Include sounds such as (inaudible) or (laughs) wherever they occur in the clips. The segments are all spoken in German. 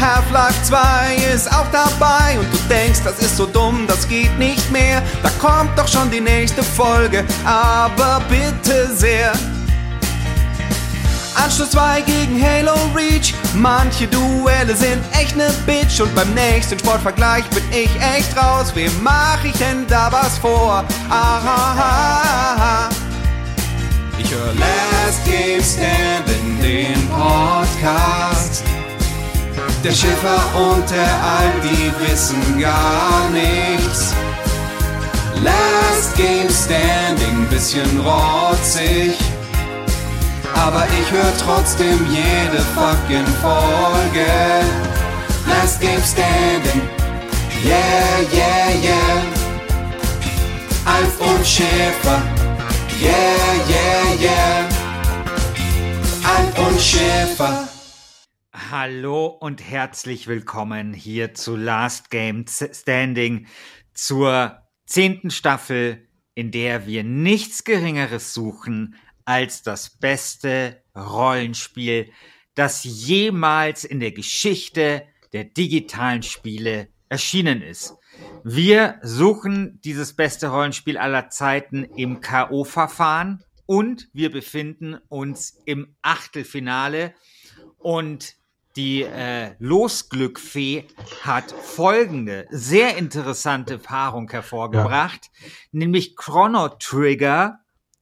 Half-Life 2 ist auch dabei und du denkst, das ist so dumm, das geht nicht mehr. Da kommt doch schon die nächste Folge, aber bitte sehr. Anschluss 2 gegen Halo Reach. Manche Duelle sind echt ne Bitch und beim nächsten Sportvergleich bin ich echt raus. Wem mach ich denn da was vor? Aha. Ich höre Last Game Standing, den Podcast. Der Schiffer und der Alp, die wissen gar nichts. Last Game Standing, bisschen rotzig. Aber ich höre trotzdem jede fucking Folge. Last Game Standing, yeah, yeah, yeah. Alf und Schäfer, yeah, yeah, yeah. Alf und Schäfer. Hallo und herzlich willkommen hier zu Last Game Standing zur zehnten Staffel, in der wir nichts Geringeres suchen als das beste Rollenspiel, das jemals in der Geschichte der digitalen Spiele erschienen ist. Wir suchen dieses beste Rollenspiel aller Zeiten im KO-Verfahren und wir befinden uns im Achtelfinale und die äh, Losglückfee hat folgende sehr interessante Paarung hervorgebracht, ja. nämlich Chrono Trigger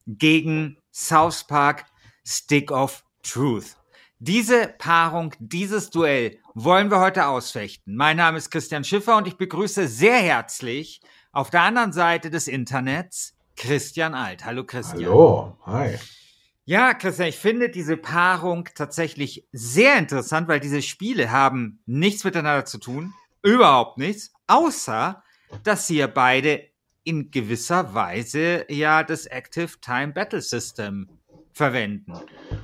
gegen South Park Stick of Truth. Diese Paarung, dieses Duell wollen wir heute ausfechten. Mein Name ist Christian Schiffer und ich begrüße sehr herzlich auf der anderen Seite des Internets Christian Alt. Hallo Christian. Hallo, hi. Ja, Christian, ich finde diese Paarung tatsächlich sehr interessant, weil diese Spiele haben nichts miteinander zu tun, überhaupt nichts, außer dass sie ja beide in gewisser Weise ja das Active Time Battle System verwenden.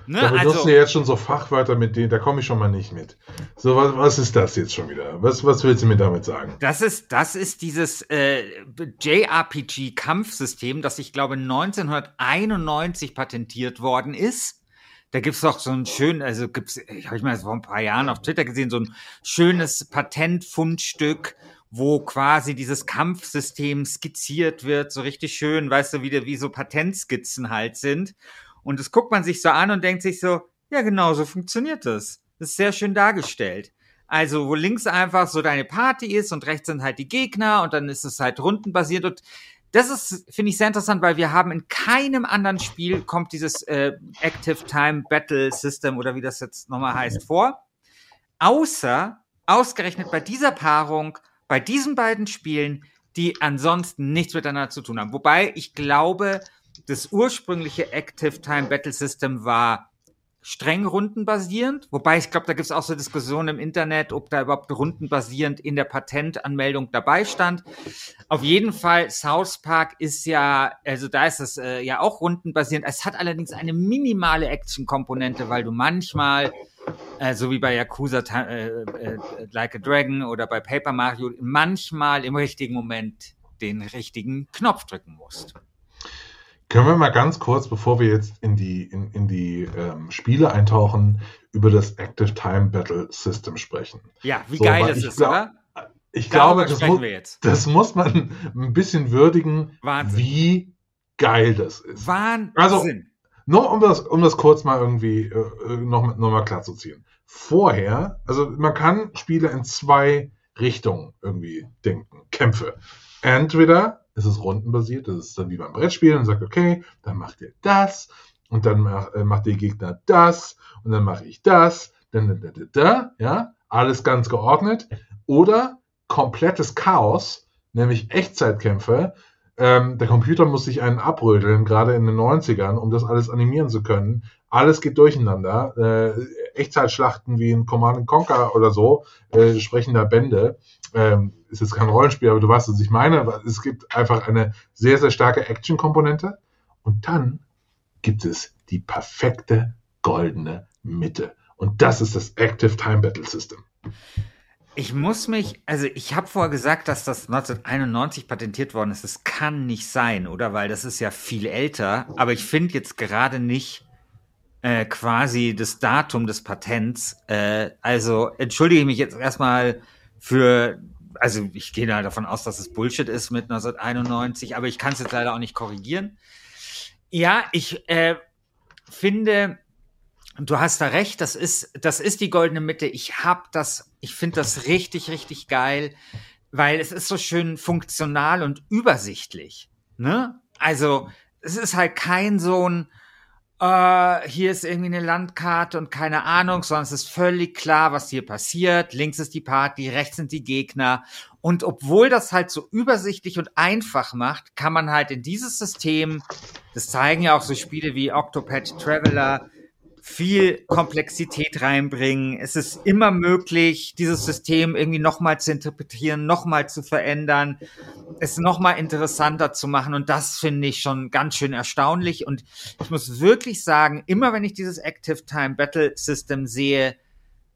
Ne? Da benutzt also, ihr jetzt schon so Fachwörter, mit denen, da komme ich schon mal nicht mit. So, was, was ist das jetzt schon wieder? Was, was willst du mir damit sagen? Das ist, das ist dieses äh, JRPG-Kampfsystem, das ich glaube 1991 patentiert worden ist. Da gibt's doch so ein schön, also gibt's, ich habe ich mal vor ein paar Jahren auf Twitter gesehen, so ein schönes Patentfundstück, wo quasi dieses Kampfsystem skizziert wird, so richtig schön, weißt du, wie, wie so Patentskizzen halt sind. Und das guckt man sich so an und denkt sich so, ja, genau, so funktioniert das. Das ist sehr schön dargestellt. Also, wo links einfach so deine Party ist und rechts sind halt die Gegner und dann ist es halt rundenbasiert und das ist, finde ich, sehr interessant, weil wir haben in keinem anderen Spiel kommt dieses äh, Active Time Battle System oder wie das jetzt nochmal heißt vor. Außer ausgerechnet bei dieser Paarung, bei diesen beiden Spielen, die ansonsten nichts miteinander zu tun haben. Wobei ich glaube, das ursprüngliche Active Time Battle System war streng rundenbasierend, wobei ich glaube, da gibt es auch so Diskussionen im Internet, ob da überhaupt rundenbasierend in der Patentanmeldung dabei stand. Auf jeden Fall, South Park ist ja, also da ist es äh, ja auch rundenbasierend. Es hat allerdings eine minimale Action-Komponente, weil du manchmal, äh, so wie bei Yakuza äh, äh, Like a Dragon oder bei Paper Mario, manchmal im richtigen Moment den richtigen Knopf drücken musst. Können wir mal ganz kurz, bevor wir jetzt in die, in, in die ähm, Spiele eintauchen, über das Active Time Battle System sprechen? Ja, wie so, geil das ist, glaub, oder? Ich Darüber glaube, das, mu das muss man (laughs) ein bisschen würdigen, Wahnsinn. wie geil das ist. Wahnsinn. Also, nur um das, um das kurz mal irgendwie äh, noch, noch mal klar zu ziehen. Vorher, also man kann Spiele in zwei Richtungen irgendwie denken. Kämpfe. Entweder es ist rundenbasiert, das ist dann wie beim Brettspiel und sagt, okay, dann macht ihr das und dann mach, äh, macht der Gegner das und dann mache ich das, dann, da, da, da, ja, alles ganz geordnet. Oder komplettes Chaos, nämlich Echtzeitkämpfe. Ähm, der Computer muss sich einen abrödeln, gerade in den 90ern, um das alles animieren zu können. Alles geht durcheinander. Äh, Echtzeitschlachten wie in Command Conquer oder so, äh, sprechender Bände. Ähm, ist jetzt kein Rollenspiel, aber du weißt, was ich meine. Es gibt einfach eine sehr, sehr starke Action-Komponente. Und dann gibt es die perfekte goldene Mitte. Und das ist das Active Time Battle System. Ich muss mich, also ich habe vorher gesagt, dass das 1991 patentiert worden ist. Das kann nicht sein, oder? Weil das ist ja viel älter. Aber ich finde jetzt gerade nicht, äh, quasi das Datum des Patents. Äh, also entschuldige ich mich jetzt erstmal für, also ich gehe da davon aus, dass es Bullshit ist mit 1991, aber ich kann es jetzt leider auch nicht korrigieren. Ja, ich äh, finde, du hast da recht, das ist, das ist die goldene Mitte. Ich hab das, ich finde das richtig, richtig geil, weil es ist so schön funktional und übersichtlich. Ne? Also, es ist halt kein so ein, äh, hier ist irgendwie eine Landkarte und keine Ahnung, sondern es ist völlig klar, was hier passiert. Links ist die Party, rechts sind die Gegner. Und obwohl das halt so übersichtlich und einfach macht, kann man halt in dieses System, das zeigen ja auch so Spiele wie Octopath Traveler, viel Komplexität reinbringen. Es ist immer möglich, dieses System irgendwie nochmal zu interpretieren, nochmal zu verändern, es nochmal interessanter zu machen. Und das finde ich schon ganz schön erstaunlich. Und ich muss wirklich sagen, immer wenn ich dieses Active Time Battle System sehe,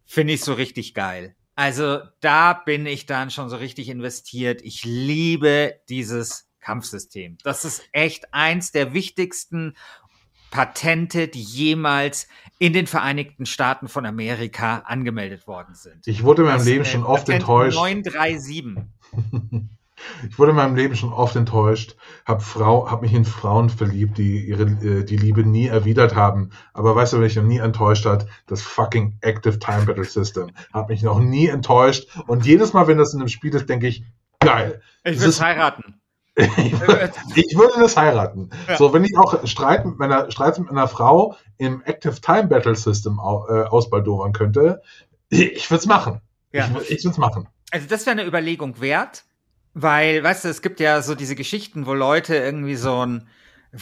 finde ich so richtig geil. Also da bin ich dann schon so richtig investiert. Ich liebe dieses Kampfsystem. Das ist echt eins der wichtigsten Patente, die jemals in den Vereinigten Staaten von Amerika angemeldet worden sind. Ich wurde in meinem das, Leben schon oft Patent enttäuscht. 937. (laughs) Ich wurde in meinem Leben schon oft enttäuscht, habe Frau, hab mich in Frauen verliebt, die ihre äh, die Liebe nie erwidert haben. Aber weißt du, wer mich noch nie enttäuscht hat? Das fucking Active Time Battle System hat mich noch nie enttäuscht. Und jedes Mal, wenn das in einem Spiel ist, denke ich, geil. Ich will heiraten. (laughs) ich würde das heiraten. Ja. So, wenn ich auch Streit mit meiner, Streit mit meiner Frau im Active Time Battle System äh, ausbaldowern könnte, ich würde es machen. Ja. Ich, ich würde es machen. Also das wäre eine Überlegung wert, weil, weißt du, es gibt ja so diese Geschichten, wo Leute irgendwie so ein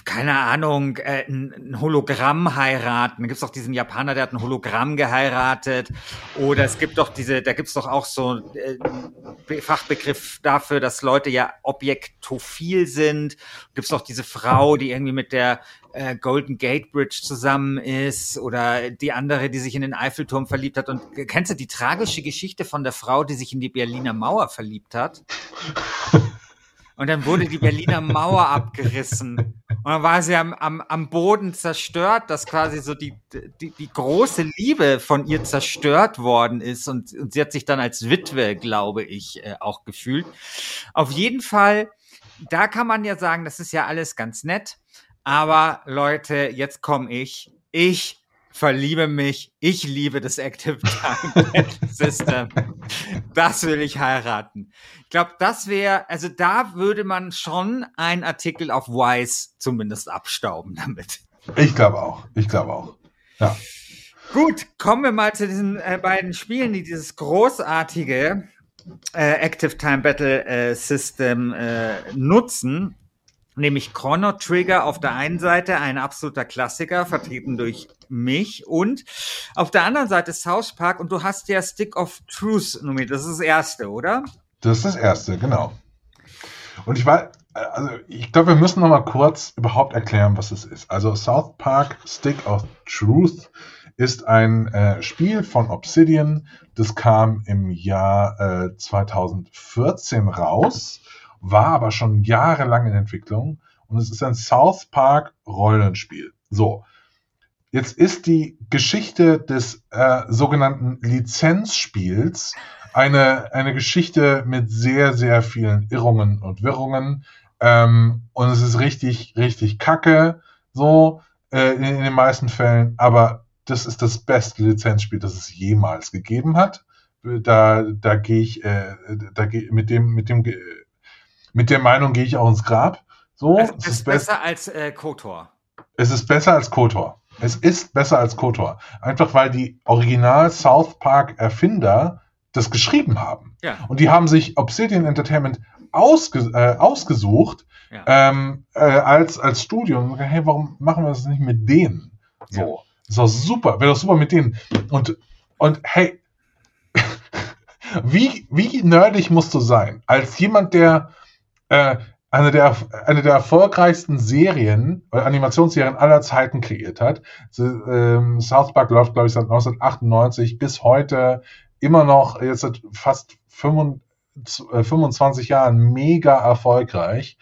keine Ahnung, äh, ein, Hologramm heiraten. Da gibt's doch diesen Japaner, der hat ein Hologramm geheiratet. Oder es gibt doch diese, da gibt's doch auch so äh, Fachbegriff dafür, dass Leute ja objektophil sind. Gibt's doch diese Frau, die irgendwie mit der äh, Golden Gate Bridge zusammen ist oder die andere, die sich in den Eiffelturm verliebt hat. Und kennst du die tragische Geschichte von der Frau, die sich in die Berliner Mauer verliebt hat? (laughs) Und dann wurde die Berliner Mauer abgerissen. Und dann war sie am, am, am Boden zerstört, dass quasi so die, die, die große Liebe von ihr zerstört worden ist. Und, und sie hat sich dann als Witwe, glaube ich, äh, auch gefühlt. Auf jeden Fall, da kann man ja sagen, das ist ja alles ganz nett. Aber Leute, jetzt komme ich. Ich verliebe mich, ich liebe das Active Time (laughs) System. Das will ich heiraten. Ich glaube, das wäre, also da würde man schon einen Artikel auf Wise zumindest abstauben damit. Ich glaube auch. Ich glaube auch. Ja. Gut, kommen wir mal zu diesen äh, beiden Spielen, die dieses großartige äh, Active Time Battle äh, System äh, nutzen nämlich Chrono Trigger auf der einen Seite, ein absoluter Klassiker, vertreten durch mich, und auf der anderen Seite South Park, und du hast ja Stick of Truth nominiert. Das ist das erste, oder? Das ist das erste, genau. Und ich war, also ich glaube, wir müssen noch mal kurz überhaupt erklären, was es ist. Also South Park Stick of Truth ist ein äh, Spiel von Obsidian. Das kam im Jahr äh, 2014 raus war aber schon jahrelang in Entwicklung und es ist ein South Park Rollenspiel. So. Jetzt ist die Geschichte des äh, sogenannten Lizenzspiels eine, eine Geschichte mit sehr, sehr vielen Irrungen und Wirrungen. Ähm, und es ist richtig, richtig kacke, so äh, in, in, den meisten Fällen. Aber das ist das beste Lizenzspiel, das es jemals gegeben hat. Da, da gehe ich, äh, da geh, mit dem, mit dem mit der Meinung gehe ich auch ins Grab. So, also es ist besser als äh, Kotor. Es ist besser als Kotor. Es ist besser als Kotor. Einfach weil die Original South Park Erfinder das geschrieben haben. Ja. Und die haben sich Obsidian Entertainment ausge, äh, ausgesucht ja. ähm, äh, als, als Studio und gesagt, hey, warum machen wir das nicht mit denen? So. Ja. Das ist doch super, wäre doch super mit denen. Und, und hey, (laughs) wie, wie nerdig musst du sein, als jemand, der äh, eine, der, eine der erfolgreichsten Serien, oder Animationsserien aller Zeiten kreiert hat. Ähm, South Park läuft, glaube ich, seit 1998 bis heute immer noch, jetzt seit fast 25 äh, Jahren mega erfolgreich.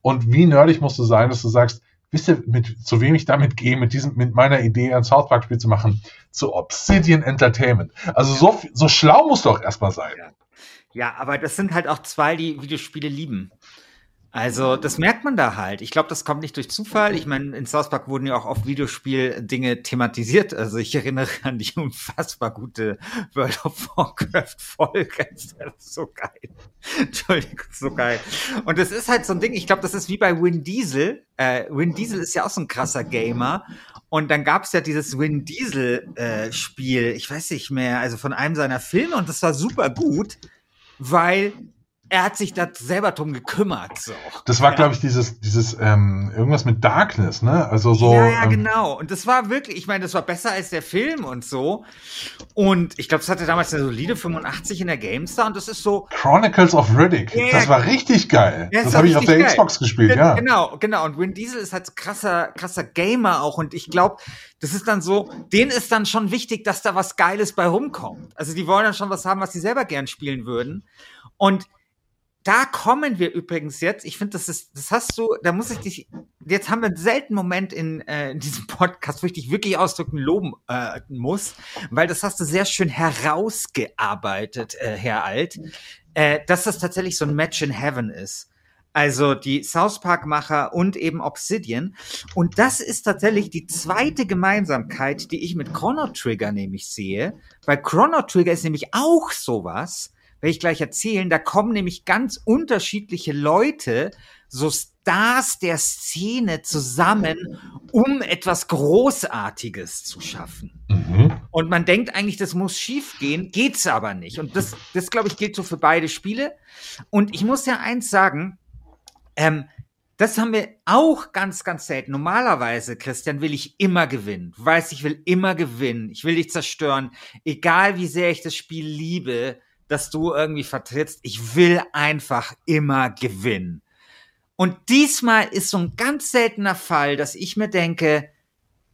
Und wie nerdig musst du sein, dass du sagst, wisst ihr, mit, zu wem ich damit gehe, mit diesem, mit meiner Idee, ein South Park Spiel zu machen, zu Obsidian Entertainment. Also so, so schlau muss doch erstmal sein. Ja, aber das sind halt auch zwei, die Videospiele lieben. Also, das merkt man da halt. Ich glaube, das kommt nicht durch Zufall. Ich meine, in South Park wurden ja auch oft Videospiel-Dinge thematisiert. Also, ich erinnere an die (laughs) unfassbar gute World of Warcraft-Folge. Das ist so geil. (laughs) Entschuldigung, so geil. Und das ist halt so ein Ding. Ich glaube, das ist wie bei Win Diesel. Äh, Win Diesel ist ja auch so ein krasser Gamer. Und dann gab es ja dieses Win Diesel-Spiel. Äh, ich weiß nicht mehr. Also von einem seiner Filme. Und das war super gut, weil er hat sich da selber drum gekümmert. So. Das war, ja. glaube ich, dieses, dieses ähm, irgendwas mit Darkness, ne? Also so. Ja, ja, ähm, genau. Und das war wirklich, ich meine, das war besser als der Film und so. Und ich glaube, es hatte damals eine solide 85 in der GameStar und das ist so. Chronicles of Riddick. Ja, das war richtig geil. das, das habe ich auf der geil. Xbox gespielt, ja. Genau, genau. Und Vin Diesel ist halt krasser, krasser Gamer auch. Und ich glaube, das ist dann so, denen ist dann schon wichtig, dass da was Geiles bei rumkommt. Also die wollen dann schon was haben, was sie selber gern spielen würden. Und da kommen wir übrigens jetzt. Ich finde, das ist, das hast du, da muss ich dich, jetzt haben wir einen seltenen Moment in, äh, in diesem Podcast, wo ich dich wirklich ausdrücken loben äh, muss, weil das hast du sehr schön herausgearbeitet, äh, Herr Alt, äh, dass das tatsächlich so ein Match in Heaven ist. Also die South Park-Macher und eben Obsidian. Und das ist tatsächlich die zweite Gemeinsamkeit, die ich mit Chrono Trigger nämlich sehe, weil Chrono Trigger ist nämlich auch sowas, werde ich gleich erzählen. Da kommen nämlich ganz unterschiedliche Leute, so Stars der Szene zusammen, um etwas Großartiges zu schaffen. Mhm. Und man denkt eigentlich, das muss schief gehen, geht's aber nicht. Und das, das glaube ich, gilt so für beide Spiele. Und ich muss ja eins sagen, ähm, das haben wir auch ganz, ganz selten. Normalerweise, Christian, will ich immer gewinnen. Du weißt, ich will immer gewinnen. Ich will dich zerstören. Egal wie sehr ich das Spiel liebe, dass du irgendwie vertrittst. Ich will einfach immer gewinnen. Und diesmal ist so ein ganz seltener Fall, dass ich mir denke,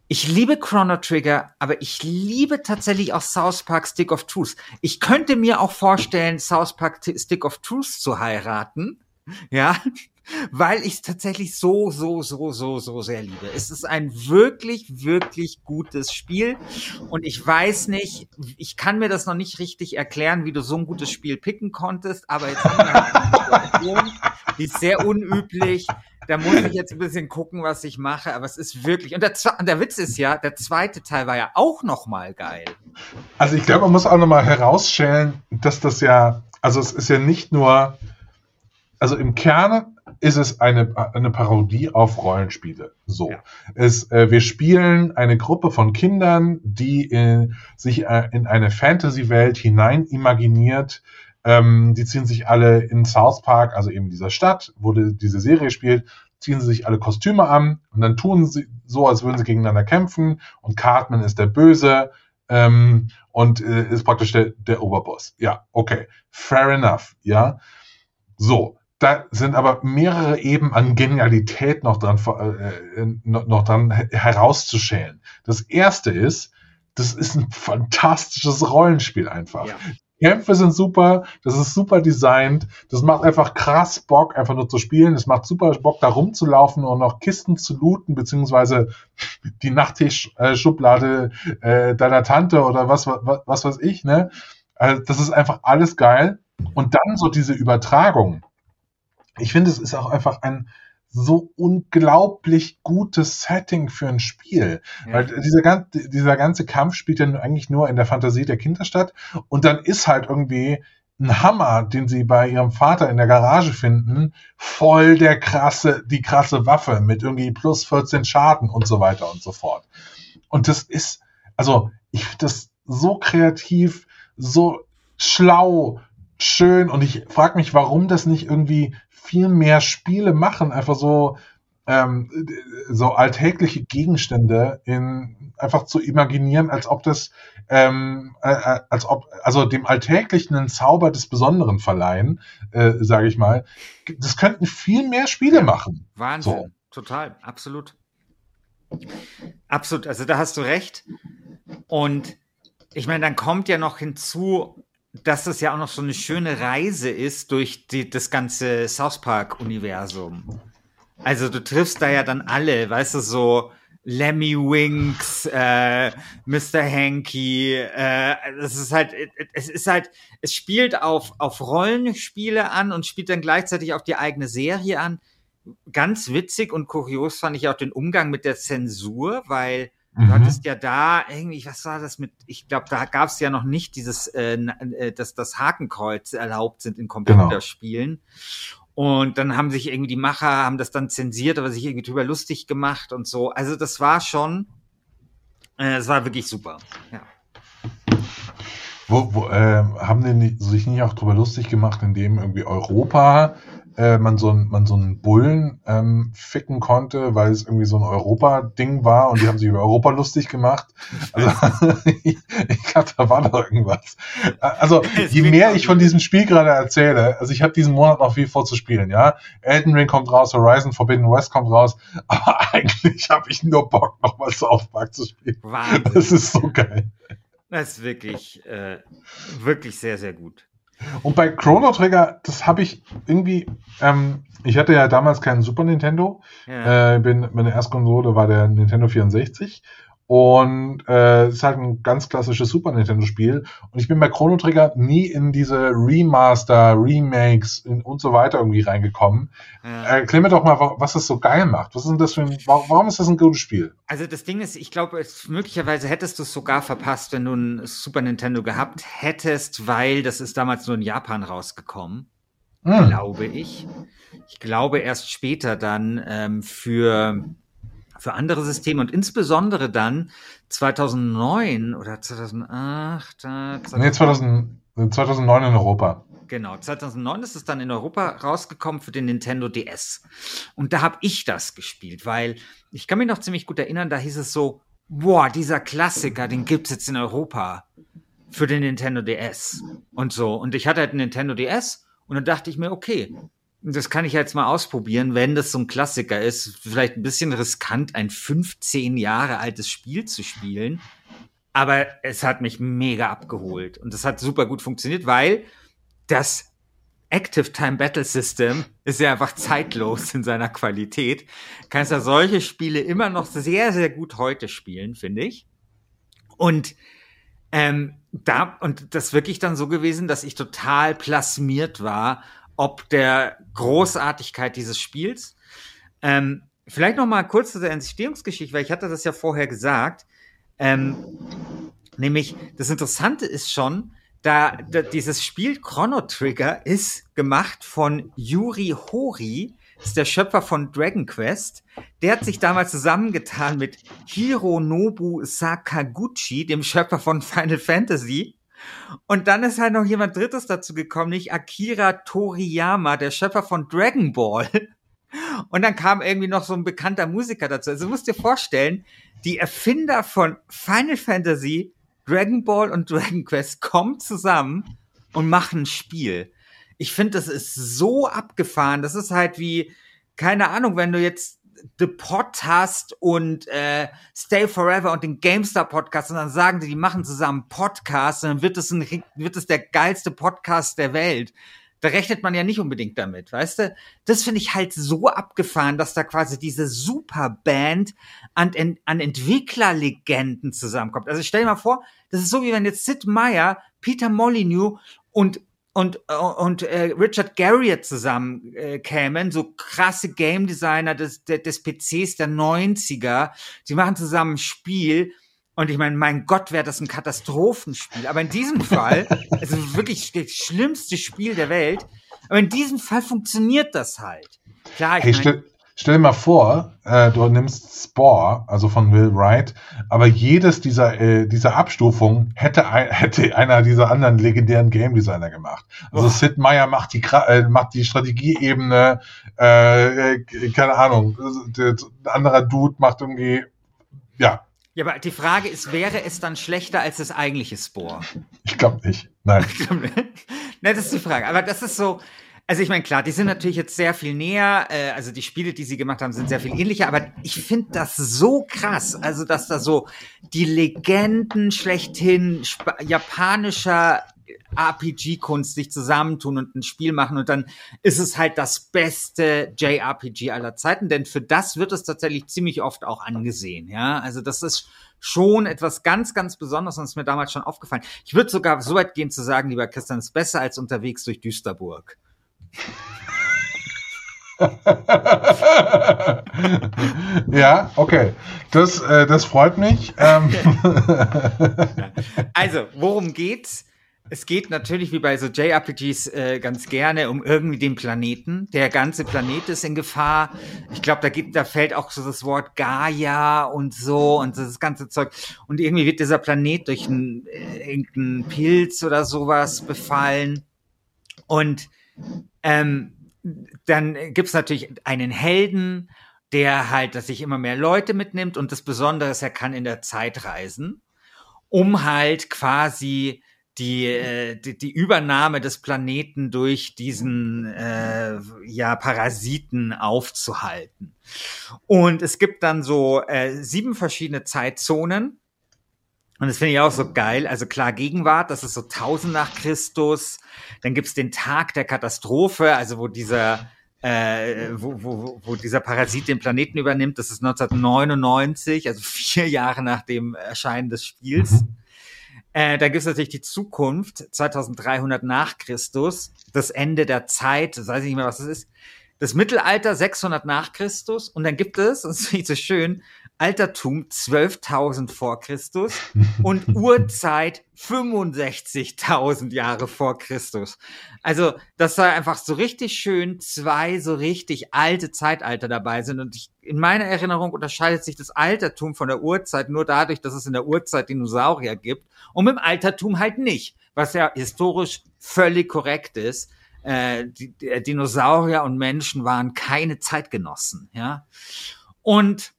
ich liebe Chrono Trigger, aber ich liebe tatsächlich auch South Park Stick of Truth. Ich könnte mir auch vorstellen, South Park Stick of Truth zu heiraten. Ja, weil ich es tatsächlich so, so, so, so, so sehr liebe. Es ist ein wirklich, wirklich gutes Spiel und ich weiß nicht, ich kann mir das noch nicht richtig erklären, wie du so ein gutes Spiel picken konntest, aber jetzt haben wir halt eine Situation, die ist sehr unüblich. Da muss ich jetzt ein bisschen gucken, was ich mache, aber es ist wirklich und der, und der Witz ist ja, der zweite Teil war ja auch noch mal geil. Also ich glaube, man muss auch noch mal herausstellen, dass das ja, also es ist ja nicht nur also im Kern ist es eine, eine Parodie auf Rollenspiele. So. Ja. Es, äh, wir spielen eine Gruppe von Kindern, die in, sich äh, in eine Fantasy-Welt hinein imaginiert. Ähm, die ziehen sich alle in South Park, also eben dieser Stadt, wo die, diese Serie spielt, ziehen sie sich alle Kostüme an und dann tun sie so, als würden sie gegeneinander kämpfen und Cartman ist der Böse ähm, und äh, ist praktisch der, der Oberboss. Ja, okay, fair enough, ja. So, da sind aber mehrere Eben an Genialität noch dran, äh, äh noch dran herauszuschälen. Das erste ist, das ist ein fantastisches Rollenspiel einfach. Ja. Kämpfe sind super, das ist super designt, das macht einfach krass Bock, einfach nur zu spielen. Es macht super Bock, da rumzulaufen und noch Kisten zu looten, beziehungsweise die Nachttischschublade äh, deiner Tante oder was, was, was weiß ich, ne? Also das ist einfach alles geil. Und dann so diese Übertragung ich finde, es ist auch einfach ein so unglaublich gutes Setting für ein Spiel. Ja. Weil dieser, dieser ganze Kampf spielt ja eigentlich nur in der Fantasie der Kinder statt. Und dann ist halt irgendwie ein Hammer, den sie bei ihrem Vater in der Garage finden, voll der krasse, die krasse Waffe mit irgendwie plus 14 Schaden und so weiter und so fort. Und das ist, also ich finde das so kreativ, so schlau, schön und ich frage mich, warum das nicht irgendwie viel mehr Spiele machen, einfach so, ähm, so alltägliche Gegenstände in, einfach zu imaginieren, als ob das, ähm, äh, äh als ob, also dem Alltäglichen einen Zauber des Besonderen verleihen, äh, sage ich mal. Das könnten viel mehr Spiele machen. Wahnsinn, so. total, absolut. Absolut, also da hast du recht. Und ich meine, dann kommt ja noch hinzu, dass es ja auch noch so eine schöne Reise ist durch die, das ganze South Park-Universum. Also du triffst da ja dann alle, weißt du, so Lemmy Winks, äh, Mr. Hanky, äh, das ist halt, es ist halt, es spielt auf, auf Rollenspiele an und spielt dann gleichzeitig auf die eigene Serie an. Ganz witzig und kurios fand ich auch den Umgang mit der Zensur, weil mhm. du hattest ja da irgendwie, was war das mit, ich glaube, da gab es ja noch nicht dieses, äh, äh, dass das Hakenkreuz erlaubt sind in. Computerspielen. Genau. Und dann haben sich irgendwie die Macher, haben das dann zensiert, aber sich irgendwie drüber lustig gemacht und so. Also das war schon, äh, es war wirklich super. Ja. Wo, wo, äh, haben die sich nicht auch drüber lustig gemacht, indem irgendwie Europa äh, man so ein, man so einen Bullen ähm, ficken konnte, weil es irgendwie so ein Europa-Ding war und die haben sich über Europa lustig gemacht. Also (laughs) ich, ich glaube, da war doch irgendwas. Also (laughs) je mehr ich von diesem Spiel gerade erzähle, also ich habe diesen Monat noch viel vorzuspielen, ja. Elden Ring kommt raus, Horizon Forbidden West kommt raus, (laughs) aber eigentlich habe ich nur Bock, nochmal South Park zu spielen. Wahnsinn. Das ist so geil. Das ist wirklich, äh, wirklich sehr, sehr gut. Und bei Chrono Trigger, das habe ich irgendwie, ähm, ich hatte ja damals keinen Super Nintendo. Ja. Äh, bin, meine erste Konsole war der Nintendo 64 und äh, ist halt ein ganz klassisches Super Nintendo-Spiel. Und ich bin bei Chrono Trigger nie in diese Remaster, Remakes und so weiter irgendwie reingekommen. Ja. Erklär mir doch mal, was das so geil macht. Was ist denn das für ein, warum ist das ein gutes Spiel? Also das Ding ist, ich glaube, möglicherweise hättest du es sogar verpasst, wenn du ein Super Nintendo gehabt hättest, weil das ist damals nur in Japan rausgekommen. Hm. Glaube ich. Ich glaube erst später dann ähm, für für andere Systeme und insbesondere dann 2009 oder 2008. 2009, nee, 2000, 2009 in Europa. Genau, 2009 ist es dann in Europa rausgekommen für den Nintendo DS. Und da habe ich das gespielt, weil ich kann mich noch ziemlich gut erinnern, da hieß es so, boah, dieser Klassiker, den gibt es jetzt in Europa für den Nintendo DS und so. Und ich hatte halt einen Nintendo DS und dann dachte ich mir, okay, das kann ich jetzt mal ausprobieren, wenn das so ein Klassiker ist. Vielleicht ein bisschen riskant, ein 15 Jahre altes Spiel zu spielen. Aber es hat mich mega abgeholt. Und das hat super gut funktioniert, weil das Active Time Battle System ist ja einfach zeitlos in seiner Qualität. Kannst ja solche Spiele immer noch sehr, sehr gut heute spielen, finde ich. Und ähm, da, und das wirklich dann so gewesen, dass ich total plasmiert war ob der Großartigkeit dieses Spiels. Ähm, vielleicht noch mal kurz zu der Entstehungsgeschichte, weil ich hatte das ja vorher gesagt. Ähm, nämlich, das Interessante ist schon, da, da dieses Spiel Chrono Trigger ist gemacht von Yuri Hori, ist der Schöpfer von Dragon Quest. Der hat sich damals zusammengetan mit Hironobu Sakaguchi, dem Schöpfer von Final Fantasy. Und dann ist halt noch jemand Drittes dazu gekommen, nicht Akira Toriyama, der Schöpfer von Dragon Ball. (laughs) Und dann kam irgendwie noch so ein bekannter Musiker dazu. Also du musst dir vorstellen, die Erfinder von Final Fantasy, Dragon Ball und Dragon Quest kommen zusammen und machen ein Spiel. Ich finde, das ist so abgefahren. Das ist halt wie, keine Ahnung, wenn du jetzt The Pod hast und äh, Stay Forever und den GameStar Podcast und dann sagen die, die machen zusammen Podcast und dann wird es, ein, wird es der geilste Podcast der Welt. Da rechnet man ja nicht unbedingt damit, weißt du? Das finde ich halt so abgefahren, dass da quasi diese Superband an, an Entwicklerlegenden zusammenkommt. Also stell dir mal vor, das ist so wie wenn jetzt Sid Meier, Peter Molyneux und und, und äh, Richard Garriott zusammen äh, kämen, so krasse Game Designer des, des PCs der 90er. Sie machen zusammen ein Spiel. Und ich meine, mein Gott, wäre das ein Katastrophenspiel. Aber in diesem Fall, (laughs) es ist wirklich das schlimmste Spiel der Welt. Aber in diesem Fall funktioniert das halt. Klar, ich hey, meine, Stell dir mal vor, äh, du nimmst Spore, also von Will Wright, aber jedes dieser, äh, dieser Abstufungen hätte, ein, (laughs) hätte einer dieser anderen legendären Game Designer gemacht. Also oh. Sid Meier macht die, äh, macht die Strategieebene, äh, äh, keine Ahnung, der, ein anderer Dude macht irgendwie, ja. Ja, aber die Frage ist, wäre es dann schlechter als das eigentliche Spore? Ich glaube nicht. Nein. (laughs) Nein, das ist die Frage. Aber das ist so, also ich meine, klar, die sind natürlich jetzt sehr viel näher, äh, also die Spiele, die sie gemacht haben, sind sehr viel ähnlicher, aber ich finde das so krass, also dass da so die Legenden schlechthin japanischer RPG-Kunst sich zusammentun und ein Spiel machen und dann ist es halt das beste JRPG aller Zeiten, denn für das wird es tatsächlich ziemlich oft auch angesehen, ja. Also das ist schon etwas ganz, ganz Besonderes und ist mir damals schon aufgefallen. Ich würde sogar so weit gehen zu sagen, lieber Christian, es ist besser als unterwegs durch Düsterburg. (laughs) ja, okay. Das, äh, das freut mich. Ähm. (laughs) also, worum geht's? Es geht natürlich wie bei so JRPGs äh, ganz gerne um irgendwie den Planeten. Der ganze Planet ist in Gefahr. Ich glaube, da da fällt auch so das Wort Gaia und so und das ganze Zeug. Und irgendwie wird dieser Planet durch einen, äh, irgendeinen Pilz oder sowas befallen. Und ähm, dann gibt's natürlich einen Helden, der halt, dass sich immer mehr Leute mitnimmt und das Besondere ist, er kann in der Zeit reisen, um halt quasi die, äh, die, die Übernahme des Planeten durch diesen äh, ja, Parasiten aufzuhalten. Und es gibt dann so äh, sieben verschiedene Zeitzonen. Und das finde ich auch so geil. Also klar, Gegenwart, das ist so 1000 nach Christus. Dann gibt's den Tag der Katastrophe, also wo dieser äh, wo, wo, wo dieser Parasit den Planeten übernimmt. Das ist 1999, also vier Jahre nach dem Erscheinen des Spiels. Mhm. Äh, da gibt es natürlich die Zukunft, 2300 nach Christus, das Ende der Zeit, das weiß ich nicht mehr, was das ist. Das Mittelalter 600 nach Christus und dann gibt es, (laughs) das finde ich so schön, Altertum 12.000 vor Christus (laughs) und Urzeit 65.000 Jahre vor Christus. Also, dass da einfach so richtig schön zwei so richtig alte Zeitalter dabei sind. Und ich, in meiner Erinnerung unterscheidet sich das Altertum von der Urzeit nur dadurch, dass es in der Urzeit Dinosaurier gibt und im Altertum halt nicht, was ja historisch völlig korrekt ist. Äh, die, die Dinosaurier und Menschen waren keine Zeitgenossen, ja. Und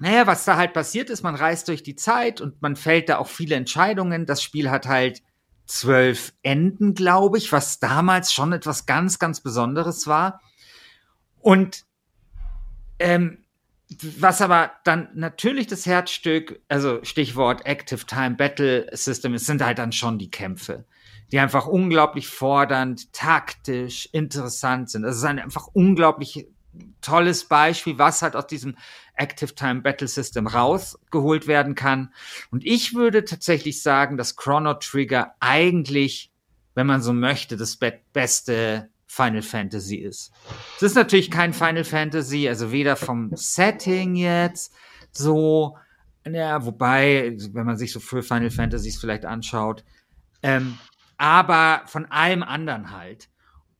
naja, was da halt passiert ist, man reist durch die Zeit und man fällt da auch viele Entscheidungen. Das Spiel hat halt zwölf Enden, glaube ich, was damals schon etwas ganz, ganz Besonderes war. Und ähm, was aber dann natürlich das Herzstück, also Stichwort Active Time Battle System, es sind halt dann schon die Kämpfe, die einfach unglaublich fordernd, taktisch, interessant sind. Es ist ein einfach unglaublich tolles Beispiel, was halt aus diesem Active Time Battle System rausgeholt werden kann. Und ich würde tatsächlich sagen, dass Chrono Trigger eigentlich, wenn man so möchte, das be beste Final Fantasy ist. Es ist natürlich kein Final Fantasy, also weder vom Setting jetzt so, ja, wobei, wenn man sich so für Final Fantasies vielleicht anschaut, ähm, aber von allem anderen halt.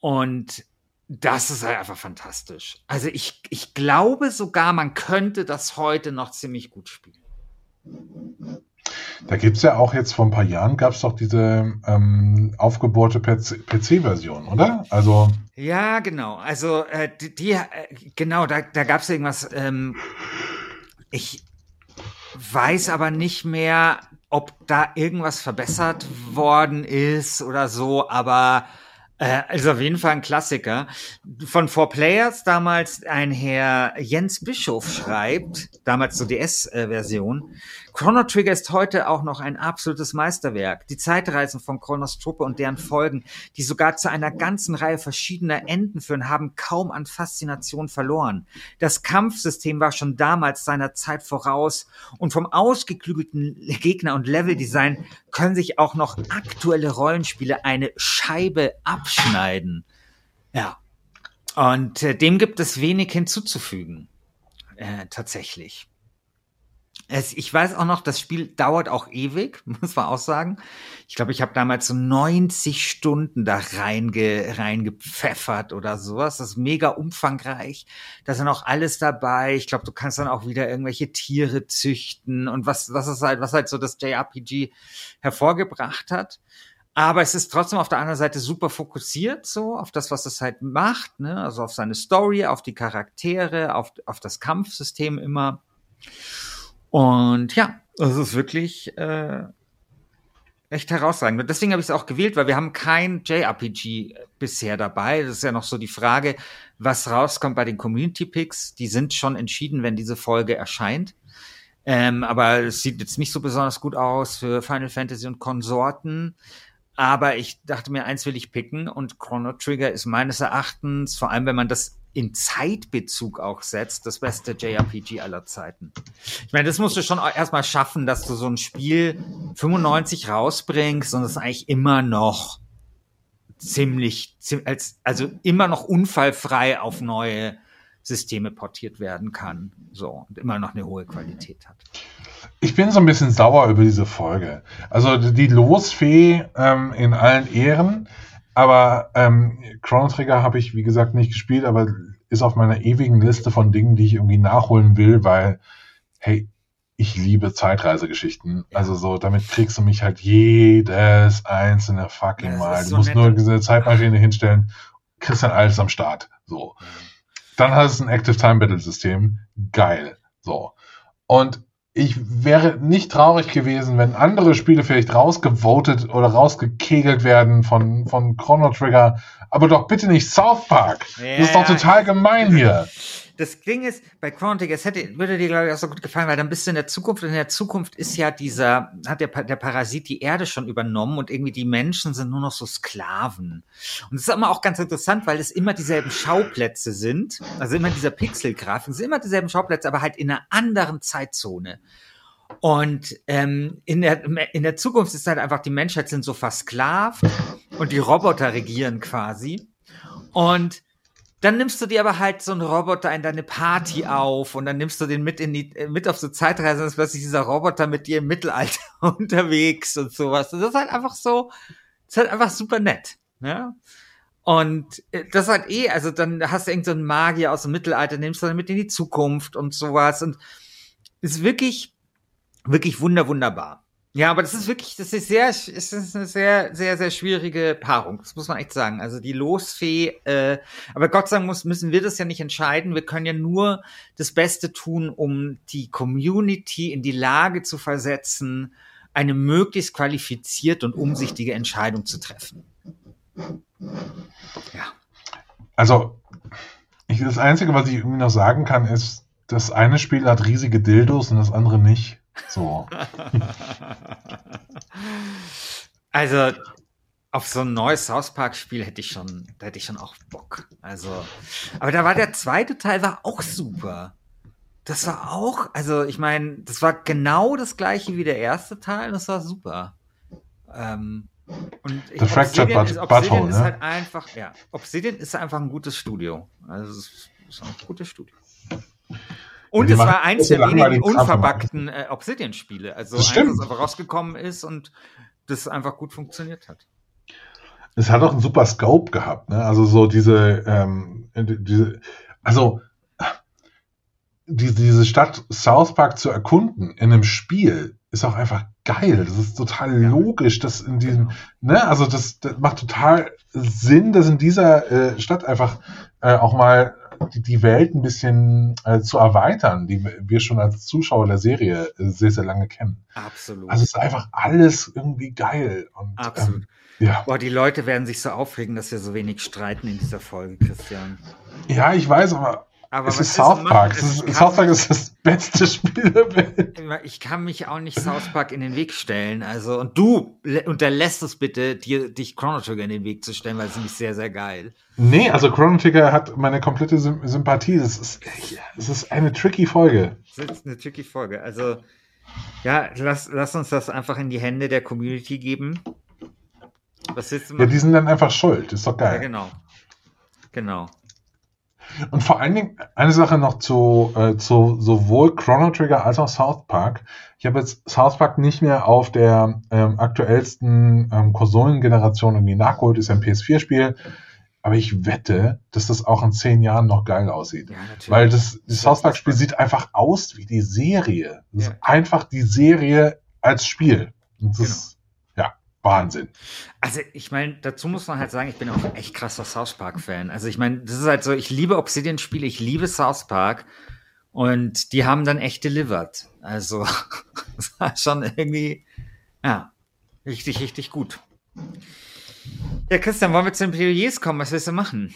Und das ist halt einfach fantastisch. Also ich, ich glaube sogar, man könnte das heute noch ziemlich gut spielen. Da gibt es ja auch jetzt vor ein paar Jahren, gab es doch diese ähm, aufgebohrte PC-Version, oder? Also ja, genau. Also äh, die, die äh, genau, da, da gab es irgendwas. Ähm, ich weiß aber nicht mehr, ob da irgendwas verbessert worden ist oder so, aber äh, also auf jeden Fall ein Klassiker. Von Four Players damals ein Herr Jens Bischof schreibt, damals zur DS-Version, Chrono Trigger ist heute auch noch ein absolutes Meisterwerk. Die Zeitreisen von Chronos Truppe und deren Folgen, die sogar zu einer ganzen Reihe verschiedener Enden führen, haben kaum an Faszination verloren. Das Kampfsystem war schon damals seiner Zeit voraus und vom ausgeklügelten Gegner- und Leveldesign können sich auch noch aktuelle Rollenspiele eine Scheibe abschneiden. Ja. Und äh, dem gibt es wenig hinzuzufügen. Äh, tatsächlich. Es, ich weiß auch noch, das Spiel dauert auch ewig, (laughs) muss man auch sagen. Ich glaube, ich habe damals so 90 Stunden da reinge, reingepfeffert oder sowas. Das ist mega umfangreich. Da sind auch alles dabei. Ich glaube, du kannst dann auch wieder irgendwelche Tiere züchten und was, was ist halt, was halt so das JRPG hervorgebracht hat. Aber es ist trotzdem auf der anderen Seite super fokussiert so auf das, was es halt macht, ne? Also auf seine Story, auf die Charaktere, auf, auf das Kampfsystem immer. Und ja, es ist wirklich äh, echt herausragend. Und deswegen habe ich es auch gewählt, weil wir haben kein JRPG bisher dabei. Das ist ja noch so die Frage, was rauskommt bei den Community Picks. Die sind schon entschieden, wenn diese Folge erscheint. Ähm, aber es sieht jetzt nicht so besonders gut aus für Final Fantasy und Konsorten. Aber ich dachte mir, eins will ich picken und Chrono Trigger ist meines Erachtens, vor allem wenn man das in Zeitbezug auch setzt, das beste JRPG aller Zeiten. Ich meine, das musst du schon erstmal schaffen, dass du so ein Spiel 95 rausbringst und es eigentlich immer noch ziemlich, als, also immer noch unfallfrei auf neue Systeme portiert werden kann. So, und immer noch eine hohe Qualität hat. Ich bin so ein bisschen sauer über diese Folge. Also die Losfee ähm, in allen Ehren, aber ähm, Chrono Trigger habe ich, wie gesagt, nicht gespielt, aber ist auf meiner ewigen Liste von Dingen, die ich irgendwie nachholen will, weil, hey, ich liebe Zeitreisegeschichten. Ja. Also so, damit kriegst du mich halt jedes einzelne fucking Mal. Du so musst nur diese Zeitmaschine hinstellen, kriegst dann alles am Start. So. Dann hast du ein Active Time Battle System. Geil. So. Und ich wäre nicht traurig gewesen, wenn andere Spiele vielleicht rausgevotet oder rausgekegelt werden von, von Chrono Trigger, aber doch bitte nicht South Park. Ja, das ist doch total gemein hier. Das Ding ist, bei Trigger, es hätte, würde dir, glaube ich, auch so gut gefallen, weil dann bist du in der Zukunft und in der Zukunft ist ja dieser, hat der, der Parasit die Erde schon übernommen und irgendwie die Menschen sind nur noch so Sklaven. Und das ist immer auch ganz interessant, weil es immer dieselben Schauplätze sind, also immer dieser Pixelgrafik, es sind immer dieselben Schauplätze, aber halt in einer anderen Zeitzone. Und ähm, in, der, in der Zukunft ist halt einfach, die Menschheit sind so versklavt und die Roboter regieren quasi. Und dann nimmst du dir aber halt so einen Roboter in deine Party auf und dann nimmst du den mit in die, mit auf so Zeitreise und ist plötzlich dieser Roboter mit dir im Mittelalter (laughs) unterwegs und sowas. Und das ist halt einfach so, das ist halt einfach super nett. Ja? Und äh, das ist halt eh, also dann hast du irgendeinen so Magier aus dem Mittelalter, nimmst du dann mit in die Zukunft und sowas und ist wirklich, wirklich wunder, wunderbar. Ja, aber das ist wirklich, das ist sehr, es ist eine sehr, sehr, sehr schwierige Paarung. Das muss man echt sagen. Also die Losfee, äh, aber Gott sei Dank muss, müssen wir das ja nicht entscheiden. Wir können ja nur das Beste tun, um die Community in die Lage zu versetzen, eine möglichst qualifizierte und umsichtige Entscheidung zu treffen. Ja. Also, ich, das Einzige, was ich irgendwie noch sagen kann, ist, das eine Spiel hat riesige Dildos und das andere nicht. So. (laughs) also, auf so ein neues South Park Spiel hätte ich schon, da hätte ich schon auch Bock. Also, aber da war der zweite Teil war auch super. Das war auch, also ich meine, das war genau das gleiche wie der erste Teil. Das war super. Ähm, und ich, Obsidian, ist, Obsidian ist ne? halt einfach, ja, Obsidian ist einfach ein gutes Studio. Also es ist ein gutes Studio. Und es war eins der wenigen unverbackten äh, Obsidian-Spiele. Also das eins, das einfach rausgekommen ist und das einfach gut funktioniert hat. Es hat auch einen super Scope gehabt, ne? Also so diese, ähm, diese also die, diese Stadt South Park zu erkunden in einem Spiel ist auch einfach geil. Das ist total ja. logisch, dass in diesem, genau. ne, also das, das, macht total Sinn, dass in dieser äh, Stadt einfach äh, auch mal die, Welt ein bisschen äh, zu erweitern, die wir schon als Zuschauer der Serie äh, sehr, sehr lange kennen. Absolut. Also es ist einfach alles irgendwie geil. Und, Absolut. Ähm, ja. Boah, die Leute werden sich so aufregen, dass wir so wenig streiten in dieser Folge, Christian. Ja, ich weiß, aber aber es ist South Park. Es ist, South Park ist das beste Spiel der Welt. Ich kann mich auch nicht South Park in den Weg stellen. Also, und du unterlässt es bitte, dir, dich Chrono Trigger in den Weg zu stellen, weil es nämlich sehr, sehr geil. Nee, also Chrono Trigger hat meine komplette Sym Sympathie. Das ist, das ist eine tricky Folge. Das ist eine tricky Folge. Also, ja, lass, lass uns das einfach in die Hände der Community geben. Was willst du machen? Ja, die sind dann einfach schuld. Ist doch geil. Ja, genau. Genau. Und vor allen Dingen eine Sache noch zu, äh, zu sowohl Chrono Trigger als auch South Park. Ich habe jetzt South Park nicht mehr auf der ähm, aktuellsten ähm, Konsolengeneration irgendwie nachgeholt, ist ein PS4-Spiel. Aber ich wette, dass das auch in zehn Jahren noch geil aussieht. Ja, Weil das, das South Park-Spiel sieht einfach aus wie die Serie. Das ja. ist einfach die Serie als Spiel. Und das genau. Wahnsinn. Also ich meine, dazu muss man halt sagen, ich bin auch echt krasser South Park-Fan. Also ich meine, das ist halt so, ich liebe Obsidian-Spiele, ich liebe South Park und die haben dann echt delivered. Also (laughs) das war schon irgendwie, ja, richtig, richtig gut. Ja, Christian, wollen wir zu den Plädoyers kommen? Was willst du machen?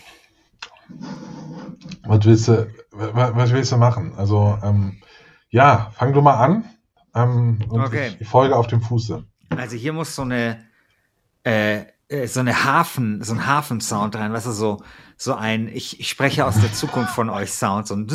Was willst du, was, was willst du machen? Also, ähm, ja, fang du mal an ähm, und okay. ich folge auf dem Fuße. Also hier muss so eine äh, äh, so eine Hafen, so ein Hafensound rein, weißt du, so, so ein, ich, ich spreche aus der Zukunft von euch Sound, so ein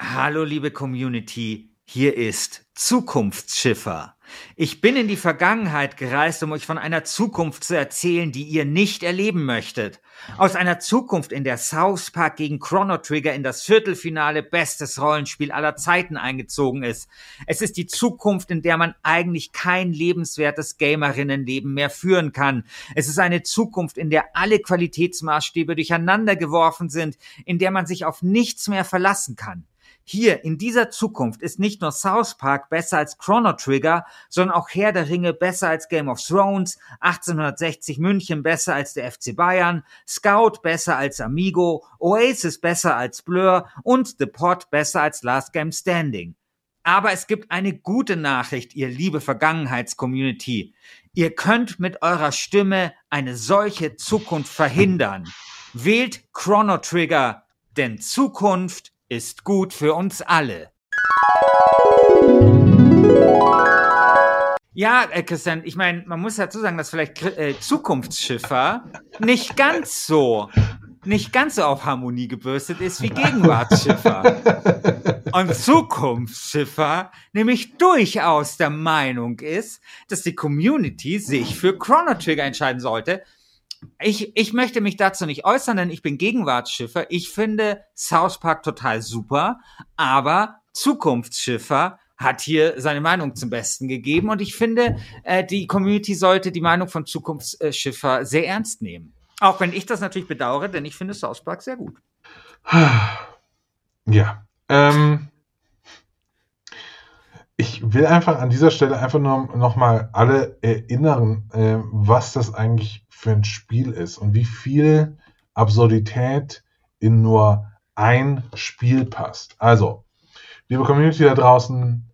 Hallo liebe Community, hier ist Zukunftsschiffer. Ich bin in die Vergangenheit gereist, um euch von einer Zukunft zu erzählen, die ihr nicht erleben möchtet. Aus einer Zukunft, in der South Park gegen Chrono Trigger in das Viertelfinale bestes Rollenspiel aller Zeiten eingezogen ist. Es ist die Zukunft, in der man eigentlich kein lebenswertes Gamerinnenleben mehr führen kann. Es ist eine Zukunft, in der alle Qualitätsmaßstäbe durcheinander geworfen sind, in der man sich auf nichts mehr verlassen kann. Hier in dieser Zukunft ist nicht nur South Park besser als Chrono Trigger, sondern auch Herr der Ringe besser als Game of Thrones, 1860 München besser als der FC Bayern, Scout besser als Amigo, Oasis besser als Blur und The Pod besser als Last Game Standing. Aber es gibt eine gute Nachricht, ihr liebe Vergangenheitscommunity. Ihr könnt mit eurer Stimme eine solche Zukunft verhindern. Wählt Chrono Trigger, denn Zukunft ist gut für uns alle. Ja, äh, Christian, ich meine, man muss dazu sagen, dass vielleicht äh, Zukunftsschiffer nicht ganz so nicht ganz so auf Harmonie gebürstet ist wie Gegenwartsschiffer. Und Zukunftsschiffer nämlich durchaus der Meinung ist, dass die Community sich für Chrono Trigger entscheiden sollte, ich, ich möchte mich dazu nicht äußern, denn ich bin Gegenwartsschiffer. Ich finde South Park total super, aber Zukunftsschiffer hat hier seine Meinung zum Besten gegeben und ich finde, äh, die Community sollte die Meinung von Zukunftsschiffer sehr ernst nehmen. Auch wenn ich das natürlich bedauere, denn ich finde South Park sehr gut. Ja. Ähm, ich will einfach an dieser Stelle einfach nur nochmal alle erinnern, äh, was das eigentlich für ein Spiel ist und wie viel Absurdität in nur ein Spiel passt. Also, liebe Community da draußen,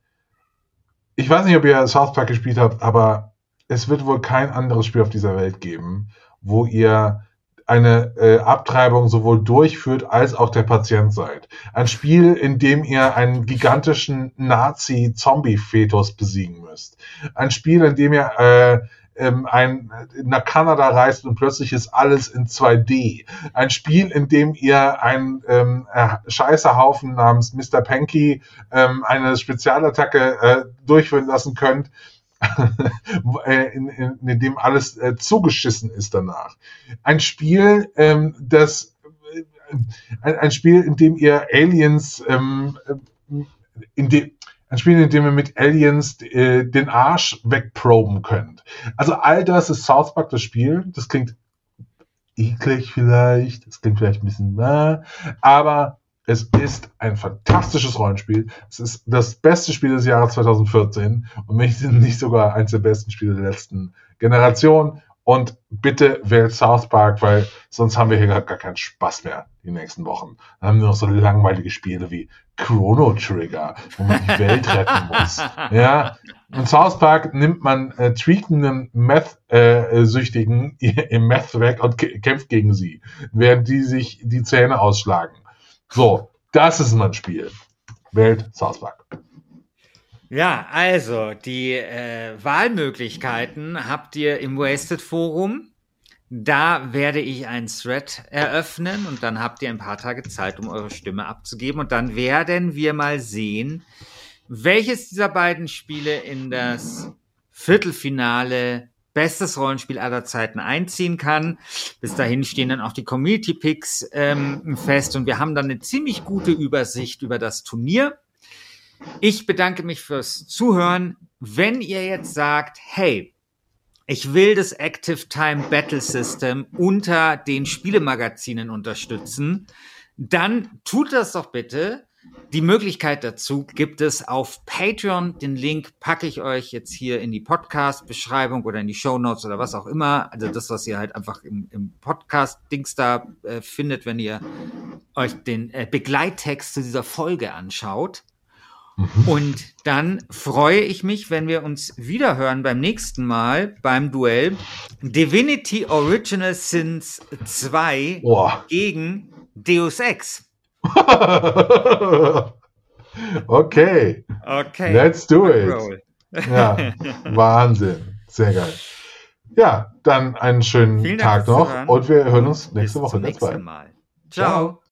ich weiß nicht, ob ihr South Park gespielt habt, aber es wird wohl kein anderes Spiel auf dieser Welt geben, wo ihr eine äh, Abtreibung sowohl durchführt als auch der Patient seid. Ein Spiel, in dem ihr einen gigantischen Nazi-Zombie-Fetus besiegen müsst. Ein Spiel, in dem ihr äh, ähm, ein, nach Kanada reist und plötzlich ist alles in 2D. Ein Spiel, in dem ihr einen ähm, äh, Scheißerhaufen namens Mr. Panky ähm, eine Spezialattacke äh, durchführen lassen könnt, (laughs) in, in, in, dem alles äh, zugeschissen ist danach. Ein Spiel, ähm, das äh, ein, ein, Spiel, in dem ihr Aliens ähm, äh, in dem ein Spiel, in dem ihr mit Aliens äh, den Arsch wegproben könnt. Also all das ist South Park das Spiel. Das klingt eklig vielleicht, das klingt vielleicht ein bisschen, äh, aber es ist ein fantastisches Rollenspiel. Es ist das beste Spiel des Jahres 2014 und nicht sogar eines der besten Spiele der letzten Generation. Und bitte wählt South Park, weil sonst haben wir hier gar, gar keinen Spaß mehr die nächsten Wochen. Dann haben wir noch so langweilige Spiele wie Chrono Trigger, wo man die Welt (laughs) retten muss. Ja. Und South Park nimmt man äh, tweakenden Meth-Süchtigen äh, (laughs) im Meth weg und kämpft gegen sie, während die sich die Zähne ausschlagen. So, das ist mein Spiel. Welt South Park. Ja, also die äh, Wahlmöglichkeiten habt ihr im Wasted Forum. Da werde ich einen Thread eröffnen und dann habt ihr ein paar Tage Zeit, um eure Stimme abzugeben. Und dann werden wir mal sehen, welches dieser beiden Spiele in das Viertelfinale bestes Rollenspiel aller Zeiten einziehen kann. Bis dahin stehen dann auch die Community Picks ähm, fest und wir haben dann eine ziemlich gute Übersicht über das Turnier. Ich bedanke mich fürs Zuhören. Wenn ihr jetzt sagt, hey, ich will das Active Time Battle System unter den Spielemagazinen unterstützen, dann tut das doch bitte die Möglichkeit dazu gibt es auf Patreon. Den Link packe ich euch jetzt hier in die Podcast-Beschreibung oder in die Show Notes oder was auch immer. Also das, was ihr halt einfach im, im Podcast-Dings da äh, findet, wenn ihr euch den äh, Begleittext zu dieser Folge anschaut. Mhm. Und dann freue ich mich, wenn wir uns wiederhören beim nächsten Mal beim Duell Divinity Original Sins 2 Boah. gegen Deus Ex. (laughs) Okay, Okay. let's do it. Roll. Ja, (laughs) Wahnsinn. Sehr geil. Ja, dann einen schönen Vielen Dank Tag noch und wir hören uns Bis nächste Woche. zum Ganz nächsten. Mal. Ciao. Ciao.